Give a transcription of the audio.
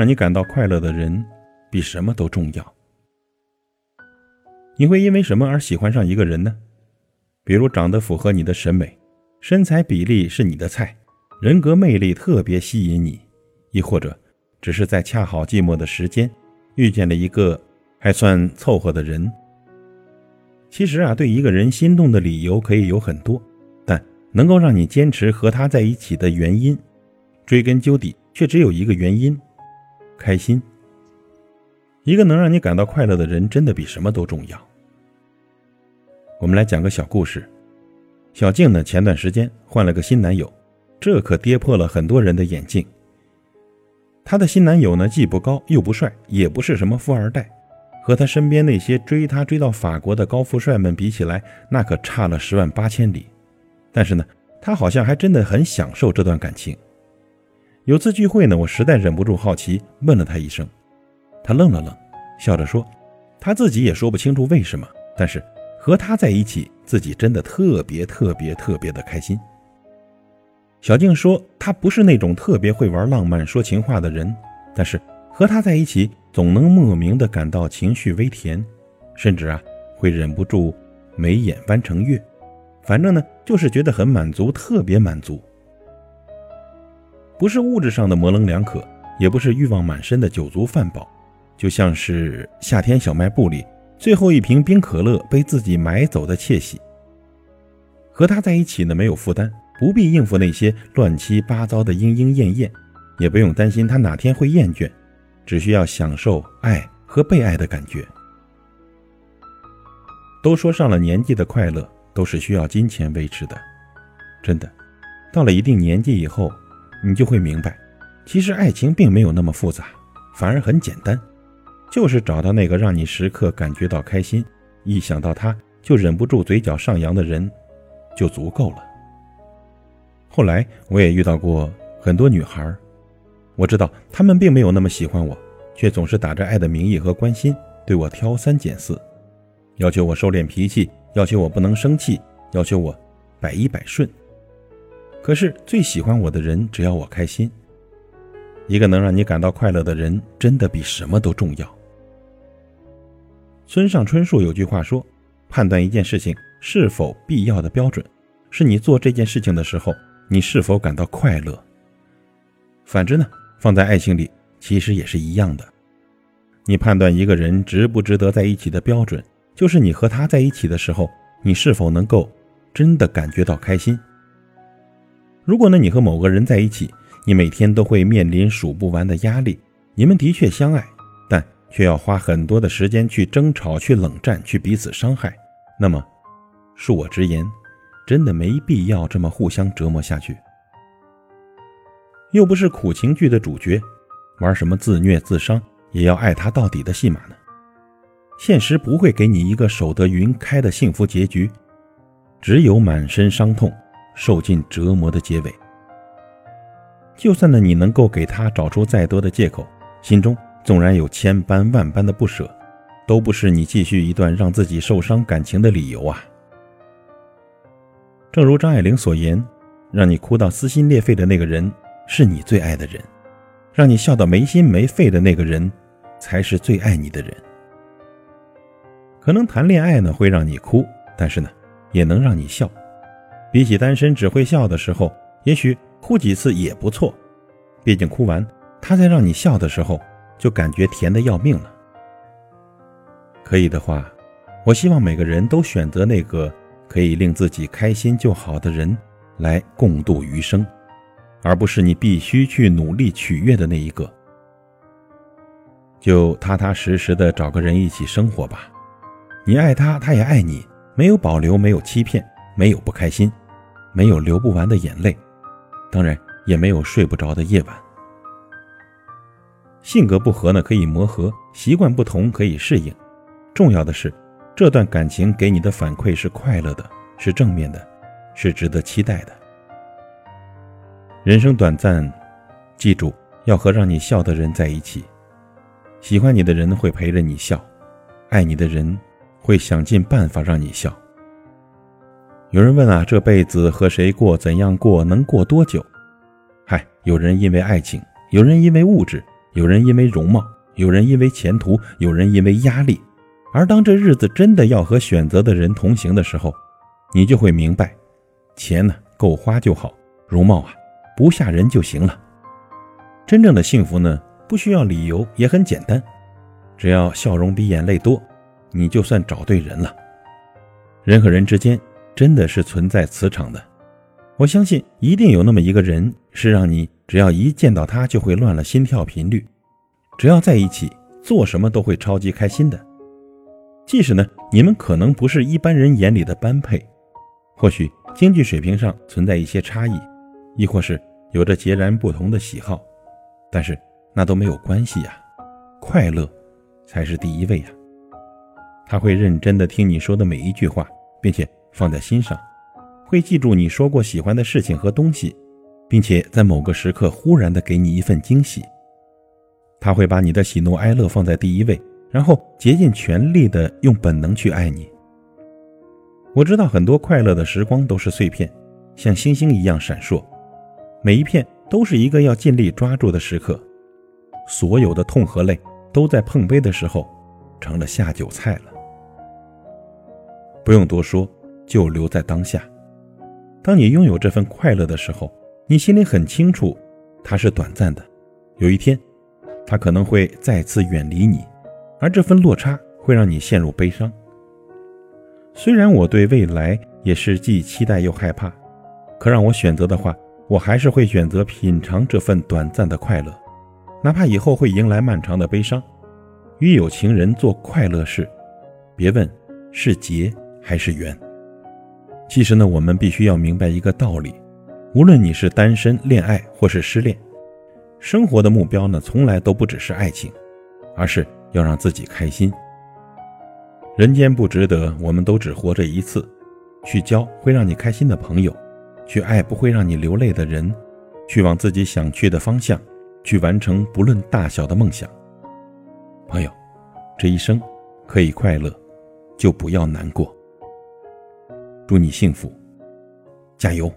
让你感到快乐的人，比什么都重要。你会因为什么而喜欢上一个人呢？比如长得符合你的审美，身材比例是你的菜，人格魅力特别吸引你，亦或者只是在恰好寂寞的时间遇见了一个还算凑合的人。其实啊，对一个人心动的理由可以有很多，但能够让你坚持和他在一起的原因，追根究底却只有一个原因：开心。一个能让你感到快乐的人，真的比什么都重要。我们来讲个小故事。小静呢，前段时间换了个新男友，这可跌破了很多人的眼镜。她的新男友呢，既不高又不帅，也不是什么富二代。和她身边那些追她追到法国的高富帅们比起来，那可差了十万八千里。但是呢，他好像还真的很享受这段感情。有次聚会呢，我实在忍不住好奇，问了他一声。他愣了愣，笑着说：“他自己也说不清楚为什么，但是和他在一起，自己真的特别特别特别的开心。”小静说：“他不是那种特别会玩浪漫、说情话的人，但是和他在一起。”总能莫名的感到情绪微甜，甚至啊会忍不住眉眼弯成月，反正呢就是觉得很满足，特别满足。不是物质上的模棱两可，也不是欲望满身的酒足饭饱，就像是夏天小卖部里最后一瓶冰可乐被自己买走的窃喜。和他在一起呢，没有负担，不必应付那些乱七八糟的莺莺燕燕，也不用担心他哪天会厌倦。只需要享受爱和被爱的感觉。都说上了年纪的快乐都是需要金钱维持的，真的，到了一定年纪以后，你就会明白，其实爱情并没有那么复杂，反而很简单，就是找到那个让你时刻感觉到开心，一想到他就忍不住嘴角上扬的人，就足够了。后来我也遇到过很多女孩。我知道她们并没有那么喜欢我，却总是打着爱的名义和关心对我挑三拣四，要求我收敛脾气，要求我不能生气，要求我百依百顺。可是最喜欢我的人，只要我开心。一个能让你感到快乐的人，真的比什么都重要。村上春树有句话说：“判断一件事情是否必要的标准，是你做这件事情的时候，你是否感到快乐。”反之呢？放在爱情里，其实也是一样的。你判断一个人值不值得在一起的标准，就是你和他在一起的时候，你是否能够真的感觉到开心。如果呢，你和某个人在一起，你每天都会面临数不完的压力，你们的确相爱，但却要花很多的时间去争吵、去冷战、去彼此伤害，那么，恕我直言，真的没必要这么互相折磨下去。又不是苦情剧的主角，玩什么自虐自伤也要爱他到底的戏码呢？现实不会给你一个守得云开的幸福结局，只有满身伤痛、受尽折磨的结尾。就算呢你能够给他找出再多的借口，心中纵然有千般万般的不舍，都不是你继续一段让自己受伤感情的理由啊！正如张爱玲所言，让你哭到撕心裂肺的那个人。是你最爱的人，让你笑到没心没肺的那个人，才是最爱你的人。可能谈恋爱呢会让你哭，但是呢，也能让你笑。比起单身只会笑的时候，也许哭几次也不错。毕竟哭完，他再让你笑的时候，就感觉甜的要命了。可以的话，我希望每个人都选择那个可以令自己开心就好的人，来共度余生。而不是你必须去努力取悦的那一个，就踏踏实实的找个人一起生活吧。你爱他，他也爱你，没有保留，没有欺骗，没有不开心，没有流不完的眼泪，当然也没有睡不着的夜晚。性格不合呢，可以磨合；习惯不同，可以适应。重要的是，这段感情给你的反馈是快乐的，是正面的，是值得期待的。人生短暂，记住要和让你笑的人在一起。喜欢你的人会陪着你笑，爱你的人会想尽办法让你笑。有人问啊，这辈子和谁过，怎样过，能过多久？嗨，有人因为爱情，有人因为物质，有人因为容貌，有人因为前途，有人因为压力。而当这日子真的要和选择的人同行的时候，你就会明白，钱呢够花就好，容貌啊不吓人就行了。真正的幸福呢，不需要理由，也很简单，只要笑容比眼泪多，你就算找对人了。人和人之间真的是存在磁场的，我相信一定有那么一个人，是让你只要一见到他就会乱了心跳频率，只要在一起做什么都会超级开心的。即使呢，你们可能不是一般人眼里的般配，或许经济水平上存在一些差异，亦或是有着截然不同的喜好，但是那都没有关系呀，快乐才是第一位呀。他会认真的听你说的每一句话，并且放在心上，会记住你说过喜欢的事情和东西，并且在某个时刻忽然的给你一份惊喜。他会把你的喜怒哀乐放在第一位。然后竭尽全力的用本能去爱你。我知道很多快乐的时光都是碎片，像星星一样闪烁，每一片都是一个要尽力抓住的时刻。所有的痛和泪都在碰杯的时候成了下酒菜了。不用多说，就留在当下。当你拥有这份快乐的时候，你心里很清楚，它是短暂的，有一天，它可能会再次远离你。而这份落差会让你陷入悲伤。虽然我对未来也是既期待又害怕，可让我选择的话，我还是会选择品尝这份短暂的快乐，哪怕以后会迎来漫长的悲伤。与有情人做快乐事，别问是劫还是缘。其实呢，我们必须要明白一个道理：无论你是单身、恋爱或是失恋，生活的目标呢，从来都不只是爱情，而是。要让自己开心。人间不值得，我们都只活着一次。去交会让你开心的朋友，去爱不会让你流泪的人，去往自己想去的方向，去完成不论大小的梦想。朋友，这一生可以快乐，就不要难过。祝你幸福，加油！